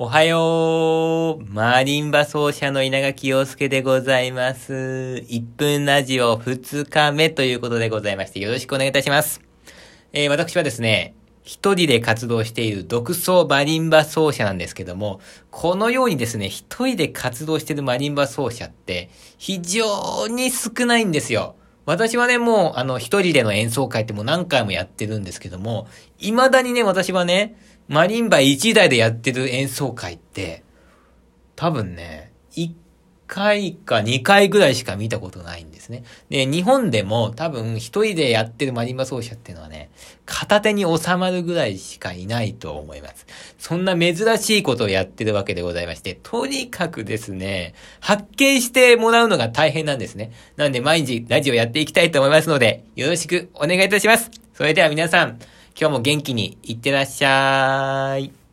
おはようマリンバ奏者の稲垣陽介でございます。1分ラジオ2日目ということでございまして、よろしくお願いいたします。えー、私はですね、一人で活動している独奏マリンバ奏者なんですけども、このようにですね、一人で活動しているマリンバ奏者って非常に少ないんですよ。私はね、もう、あの、一人での演奏会ってもう何回もやってるんですけども、未だにね、私はね、マリンバ一台でやってる演奏会って、多分ね、一回か二回ぐらいしか見たことないんですね。で、日本でも多分一人でやってるマリンバ奏者っていうのはね、片手に収まるぐらいしかいないと思います。そんな珍しいことをやってるわけでございまして、とにかくですね、発見してもらうのが大変なんですね。なんで毎日ラジオやっていきたいと思いますので、よろしくお願いいたします。それでは皆さん、今日も元気にいってらっしゃい。